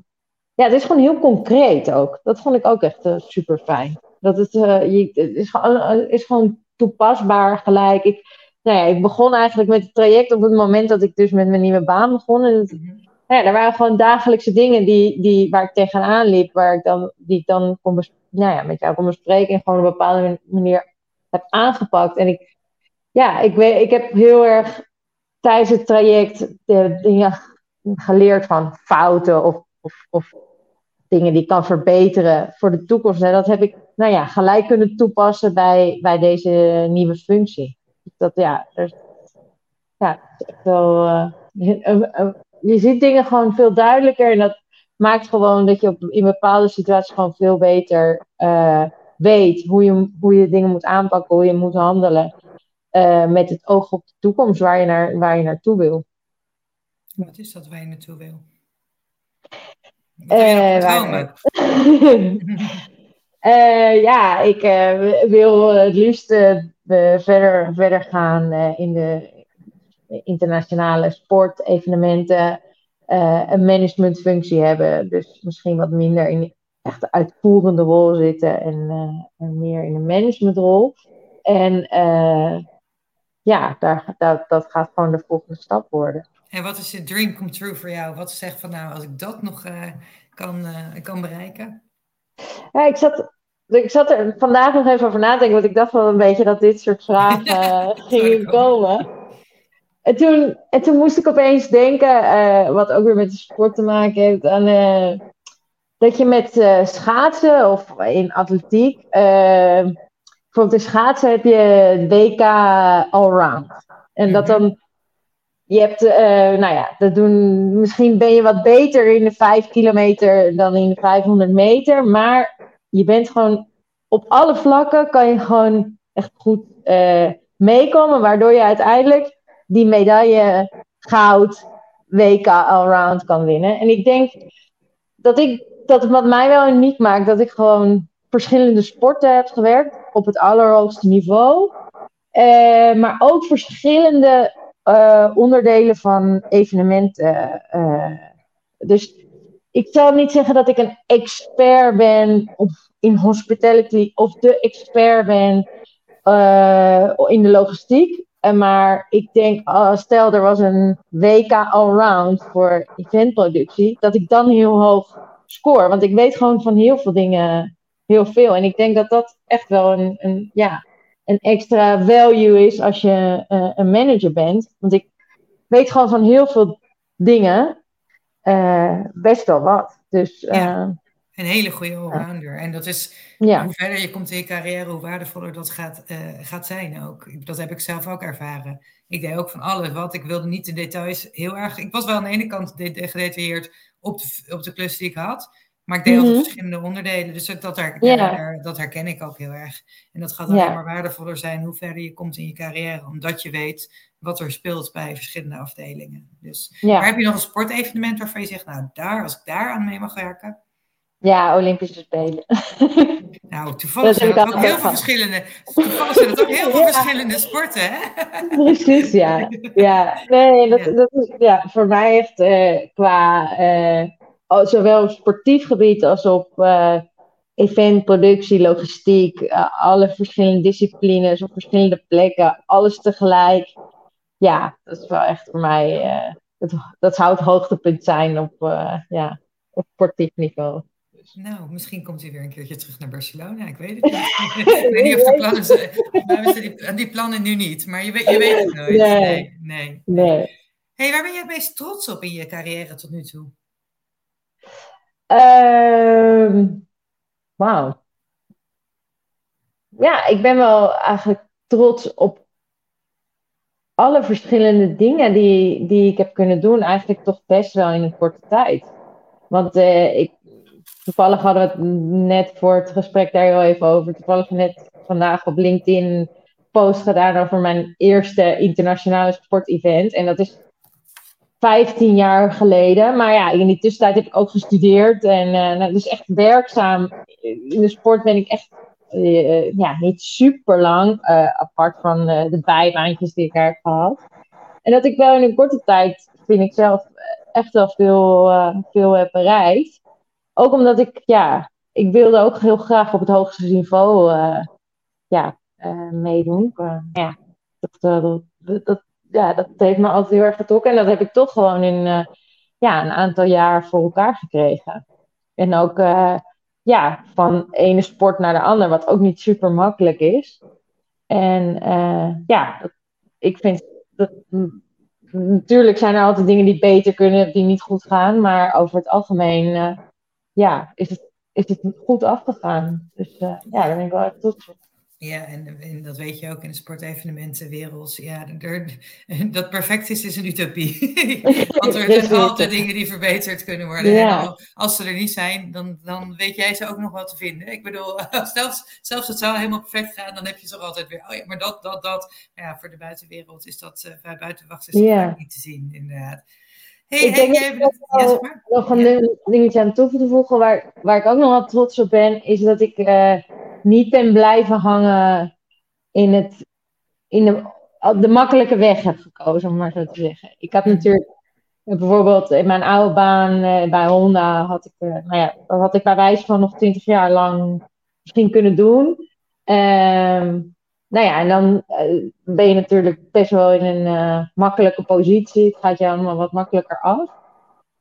ja, het is gewoon heel concreet ook. Dat vond ik ook echt uh, super fijn. Dat het, je, het is, gewoon, is gewoon toepasbaar gelijk. Ik, nou ja, ik begon eigenlijk met het traject op het moment dat ik dus met mijn nieuwe baan begon. En het, nou ja, er waren gewoon dagelijkse dingen die, die, waar ik tegenaan liep, waar ik dan, die ik dan kon nou ja, met jou kon bespreken en gewoon op een bepaalde manier heb aangepakt. En ik, ja, ik, weet, ik heb heel erg tijdens het traject de, de, ja, geleerd van fouten of, of, of dingen die ik kan verbeteren voor de toekomst. En dat heb ik nou ja, gelijk kunnen toepassen bij, bij deze nieuwe functie. Dat ja, ja zo, uh, je, ziet dingen gewoon veel duidelijker en dat maakt gewoon dat je op, in bepaalde situaties gewoon veel beter weet hoe je, hoe je dingen moet aanpakken, hoe je moet handelen. Uh, met het oog op de toekomst waar je, naar, waar je naartoe wil. Wat is dat waar je naartoe wil? Uh, uh, ja, ik uh, wil het liefst verder, verder gaan in de internationale sportevenementen. een managementfunctie hebben. Dus misschien wat minder in echt de uitvoerende rol zitten en, en meer in een managementrol. En ja, daar, dat, dat gaat gewoon de volgende stap worden. En wat is je dream come true voor jou? Wat zegt van nou, als ik dat nog uh, kan, uh, kan bereiken? Ja, ik zat, ik zat er vandaag nog even over na te denken, want ik dacht wel een beetje dat dit soort vragen uh, gingen komen. En toen, en toen moest ik opeens denken, wat ook weer met de sport te maken heeft, aan dat je met schaatsen of in atletiek, bijvoorbeeld in schaatsen heb je WK Allround. En dat mhm. dan je hebt, uh, nou ja, dat doen, misschien ben je wat beter in de 5 kilometer dan in de 500 meter. Maar je bent gewoon op alle vlakken kan je gewoon echt goed uh, meekomen. Waardoor je uiteindelijk die medaille goud WK allround kan winnen. En ik denk dat ik, dat wat mij wel uniek maakt, dat ik gewoon verschillende sporten heb gewerkt op het allerhoogste niveau. Uh, maar ook verschillende uh, onderdelen van evenementen. Uh, dus ik zou niet zeggen dat ik een expert ben of in hospitality of de expert ben in de logistiek. maar ik denk, stel er was een WK allround voor eventproductie, dat ik dan heel hoog score. Want ik weet gewoon van heel veel dingen heel veel. En ik denk dat dat echt wel een, een ja, een extra value is als je uh, een manager bent. Want ik weet gewoon van heel veel dingen uh, best wel wat. Dus, ja, uh, een hele goede allrounder. En dat is, ja. hoe verder je komt in je carrière, hoe waardevoller dat gaat, gaat zijn ook. Dat heb ik zelf ook ervaren. Ik deed ook van alles wat. Ik wilde niet de details heel erg... Ik was wel aan de ene kant gedetailleerd op de, op de klus die ik had. Maar ik deel mm -hmm. verschillende onderdelen. Dus dat, her, yeah. dat herken ik ook heel erg. En dat gaat alleen maar waardevoller zijn hoe verder je komt in je carrière. Omdat je weet wat er speelt bij verschillende afdelingen. Dus maar heb je nog een sportevenement waarvan je zegt, nou daar, als ik daar aan mee mag werken. Ja, Olympische Spelen. Nou, toevallig zijn het ook heel veel verschillende, toevallig zijn ook heel veel verschillende sporten, hè? Precies, ja. ja. Nee, dat, dat is ja, voor mij echt uh, qua... Uh, zowel op sportief gebied als op uh, event, productie, logistiek, uh, alle verschillende disciplines op verschillende plekken, alles tegelijk. Ja, dat is wel echt voor mij, uh, dat, dat zou het hoogtepunt zijn op, ja, op sportief niveau. Nou, misschien komt hij weer een keertje terug naar Barcelona. Ik weet het niet. ik weet niet of de plannen zijn. Die, die plannen nu niet, maar je weet, je weet het nooit. Nee. nee. nee. Hey, waar ben je het meest trots op in je carrière tot nu toe? Uh, Wauw. Ja, ik ben wel eigenlijk trots op alle verschillende dingen die, die ik heb kunnen doen. Eigenlijk toch best wel in een korte tijd. Want uh, ik, toevallig hadden we het net voor het gesprek daar heel even over. Toevallig net vandaag op LinkedIn post gedaan over mijn eerste internationale sportevent. En dat is 15 jaar geleden. Maar ja, in die tussentijd heb ik ook gestudeerd. En uh, dus echt werkzaam. In de sport ben ik echt uh, ja, niet super lang. Uh, apart van de bijbaantjes die ik daar heb gehad. En dat ik wel in een korte tijd, vind ik zelf, echt wel veel, veel heb bereikt. Ook omdat ik, ja, ik wilde ook heel graag op het hoogste niveau ja, meedoen. ja, dat, dat ja, dat heeft me altijd heel erg getrokken. En dat heb ik toch gewoon in uh, ja, een aantal jaar voor elkaar gekregen. En ook uh, ja, van ene sport naar de ander, wat ook niet super makkelijk is. En uh, ja, ik vind dat natuurlijk zijn er altijd dingen die beter kunnen, die niet goed gaan. Maar over het algemeen, ja, is het, is het goed afgegaan. Dus ja, daar ben ik wel echt trots op. Ja, en, en, dat weet je ook in de sportevenementenwereld. Ja, er, dat perfect is, is een utopie. Want er zijn altijd dingen die verbeterd kunnen worden. En als ze er niet zijn, dan, dan weet jij ze ook nog wel te vinden. Ik bedoel, zelfs, zelfs het zou helemaal perfect gaan, dan heb je toch altijd weer, oh ja, maar dat, dat, dat. Ja, voor de buitenwereld is dat, uh, buitenwacht is dat niet te zien, inderdaad. Hey, ik denk dat nog een dingetje aan toe te voegen, waar, waar ik ook nog wel trots op ben, is dat ik... Uh, niet ben blijven hangen in, het, in de, de makkelijke weg heb gekozen, om maar zo te zeggen. Ik had natuurlijk bijvoorbeeld in mijn oude baan eh, bij Honda had ik, uh, nou ja, had ik bij wijze van nog twintig jaar lang misschien kunnen doen. Ehm, nou ja, en dan uh, ben je natuurlijk best wel in een makkelijke positie. Het gaat je allemaal wat makkelijker af.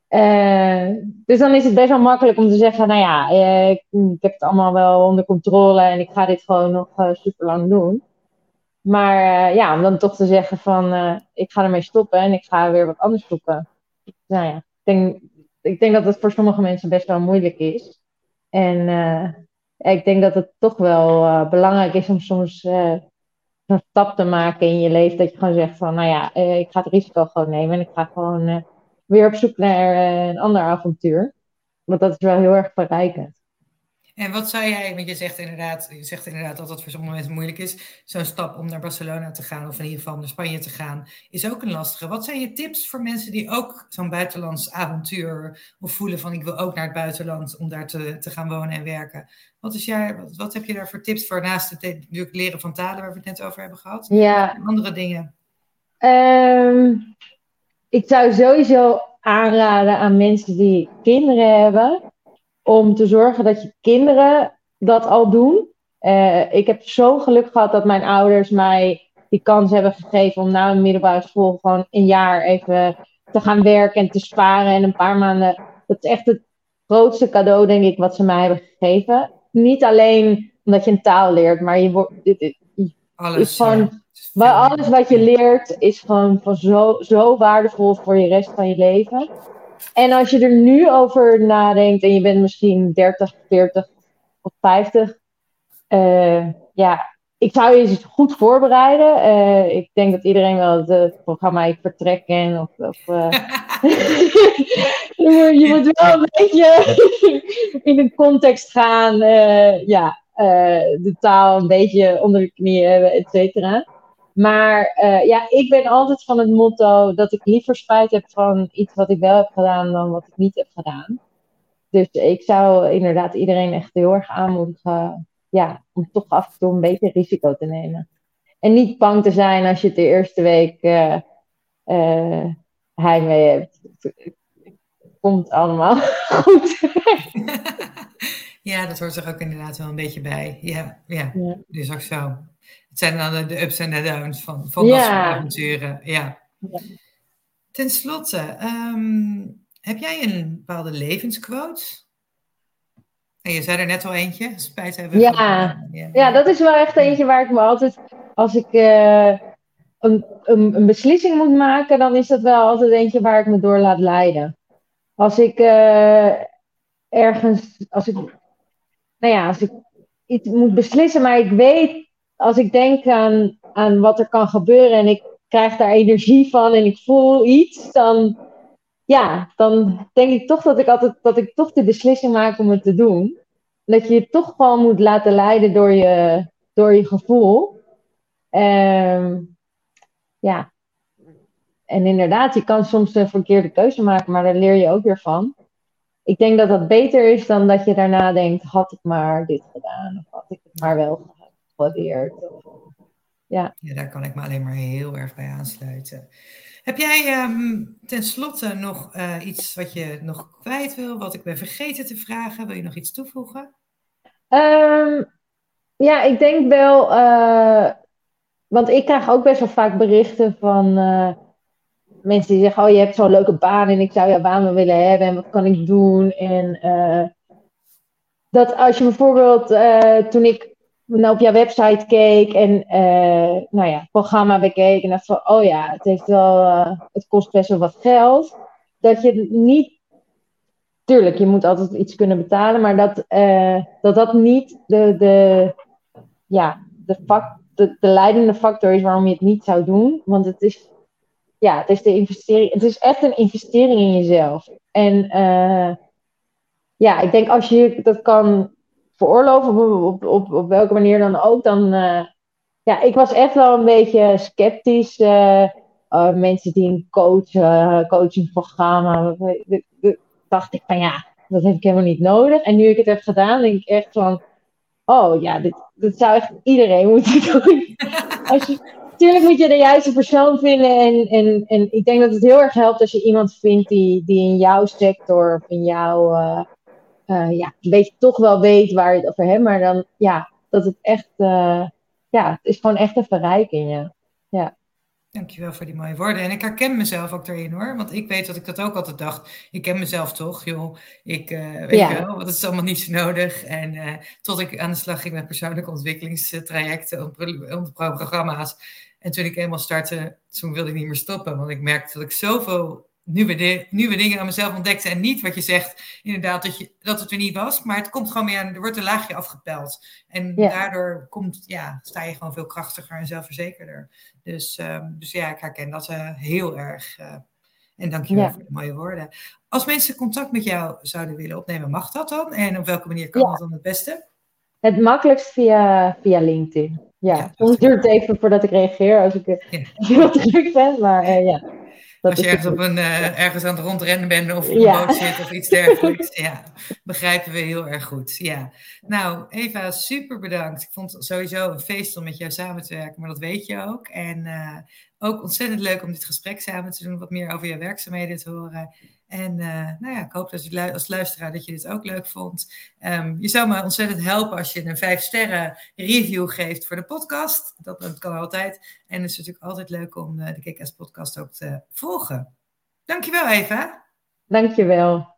Uh, dus dan is het best wel makkelijk om te zeggen, nou ja, ik, ik, heb het allemaal wel onder controle en ik ga dit gewoon nog uh, super lang doen. Maar ja, om dan toch te zeggen van, ik ga ermee stoppen en ik ga weer wat anders zoeken. Nou ja, ik denk, ik denk dat het voor sommige mensen best wel moeilijk is. En ik denk dat het toch wel belangrijk is om soms een stap te maken in je leven. Dat je gewoon zegt van, nou ja, ik ga het risico gewoon nemen en ik ga gewoon weer op zoek naar eh, een ander avontuur. Want dat is wel heel erg verrijkend. En wat zou jij, want je zegt inderdaad, je zegt inderdaad dat het voor sommige mensen moeilijk is. Zo'n stap om naar Barcelona te gaan, of in ieder geval naar Spanje te gaan, is ook een lastige. Wat zijn je tips voor mensen die ook zo'n buitenlands avontuur of voelen van ik wil ook naar het buitenland om daar te, te gaan wonen en werken? Wat, is jij, wat, wat heb je daar voor tips voor naast het natuurlijk leren van talen waar we het net over hebben gehad? Ja. Andere dingen? Um, ik zou sowieso aanraden aan mensen die kinderen hebben, om te zorgen dat je kinderen dat al doen. Uh, ik heb zo geluk gehad dat mijn ouders mij die kans hebben gegeven om na een middelbare school gewoon een jaar even te gaan werken en te sparen en een paar maanden. Dat is echt het grootste cadeau, denk ik, wat ze mij hebben gegeven. Niet alleen omdat je een taal leert, maar je wordt. Alles. Is gewoon, maar alles wat je leert is gewoon van zo, zo waardevol voor je rest van je leven. En als je er nu over nadenkt en je bent misschien 30, 40 of 50, uh, eh, ja, ik zou je eens goed voorbereiden. Uh, ik denk dat iedereen wel het, het programma Ik Vertrek ken. Of, of uh, je, moet wel een beetje in een context gaan. ja, de taal een beetje onder de knie hebben, et cetera. Maar uh, ja, ik ben altijd van het motto dat ik liever spijt heb van iets wat ik wel heb gedaan dan wat ik niet heb gedaan. Dus ik zou inderdaad iedereen echt heel erg aanmoedigen ja, om toch af en toe een beetje risico te nemen. En niet bang te zijn als je het de eerste week uh, uh, heimwee hebt. Het komt allemaal goed. ja, dat hoort er ook inderdaad wel een beetje bij. Ja, ja. ja. dus ook zo. Het zijn dan de ups en de downs van, van dat soort avonturen. Ja. ja. Ten slotte, ehm, heb jij een bepaalde levensquote? En je zei er net al eentje, spijt hebben. Ja. Van, ja. ja, dat is wel echt eentje waar ik me altijd, als ik uh, een, een, een, beslissing moet maken, dan is dat wel altijd eentje waar ik me door laat leiden. Als ik uh, ergens, als ik, nou ja, als ik iets moet beslissen, maar ik weet als ik denk aan, aan wat er kan gebeuren en ik krijg daar energie van en ik voel iets, dan, ja, dan denk ik toch dat ik altijd dat ik toch de beslissing maak om het te doen. Dat je je toch gewoon moet laten leiden door je, door je gevoel. Um, ja. En inderdaad, je kan soms een verkeerde keuze maken, maar daar leer je ook weer van. Ik denk dat dat beter is dan dat je daarna denkt: had ik maar dit gedaan of had ik het maar wel gedaan ja. ja, daar kan ik me alleen maar heel erg bij aansluiten. Heb jij um, tenslotte nog uh, iets wat je nog kwijt wil, wat ik ben vergeten te vragen? Wil je nog iets toevoegen? Um, ja, ik denk wel, uh, want ik krijg ook best wel vaak berichten van uh, mensen die zeggen: Oh, je hebt zo'n leuke baan en ik zou jouw baan willen hebben en wat kan ik doen? En dat als je bijvoorbeeld, toen ik nou, op jouw website keek en uh, nou ja, het programma bekeek en dacht van, oh ja, het, heeft wel, uh, het kost best wel wat geld. Dat je niet, tuurlijk, je moet altijd iets kunnen betalen, maar dat uh, dat, dat niet de, de, ja, de, fact, de, de leidende factor is waarom je het niet zou doen. Want het is, ja, het is de investering, het is echt een investering in jezelf. En ja, ik denk als je dat kan veroorloven, op, op, op, welke manier dan ook, dan. Uh, ja, ik was echt wel een beetje sceptisch. Uh, uh, mensen die een coach, coachingprogramma. dacht ik van ja, dat heb ik helemaal niet nodig. En nu ik het heb gedaan, denk ik echt van. Oh ja, dit, dit zou echt iedereen moeten doen. Als je, natuurlijk moet je de juiste persoon vinden. En, en, en ik denk dat het heel erg helpt als je iemand vindt die, die in jouw sector of in jouw uh, ja, een beetje toch wel weet waar je het over hebt. Maar dan, ja, dat het echt, uh, ja, het is gewoon echt een verrijking, ja. ja. Dankjewel voor die mooie woorden. En ik herken mezelf ook erin hoor. Want ik weet dat ik dat ook altijd dacht. Ik ken mezelf toch, joh. Ik uh, weet ja. wel, want het is allemaal niet zo nodig. En uh, tot ik aan de slag ging met persoonlijke ontwikkelingstrajecten, programma's. En toen ik eenmaal startte, toen wilde ik niet meer stoppen. Want ik merkte dat ik zoveel nieuwe, nieuwe dingen aan mezelf ontdekte. En niet wat je zegt, inderdaad, dat, je, dat het er niet was. Maar het komt gewoon meer aan, er wordt een laagje afgepeld. En daardoor komt, ja, sta je gewoon veel krachtiger en zelfverzekerder. Dus, um, dus ja, ik herken dat uh, heel erg. Uh, en dankjewel ja. voor de mooie woorden. Als mensen contact met jou zouden willen opnemen, mag dat dan? En op welke manier kan ja. dat dan het beste? Het makkelijkst via, via LinkedIn. Ja, soms duurt het even voordat ik reageer als ik, wat druk ben, maar uh, ja. Als je ergens, op een, uh, ergens aan het rondrennen bent of op een boot zit of iets dergelijks. ja, begrijpen we heel erg goed. Ja. Nou, Eva, super bedankt. Ik vond het sowieso een feest om met jou samen te werken, maar dat weet je ook. En uh, ook ontzettend leuk om dit gesprek samen te doen, wat meer over je werkzaamheden te horen. En uh, nou ja, ik hoop dat je als luisteraar dat je dit ook leuk vond. Um, je zou me ontzettend helpen als je een vijf sterren review geeft voor de podcast. Dat, kan altijd. En het is natuurlijk altijd leuk om uh, de Kick podcast ook te volgen. Dankjewel Eva. Dankjewel.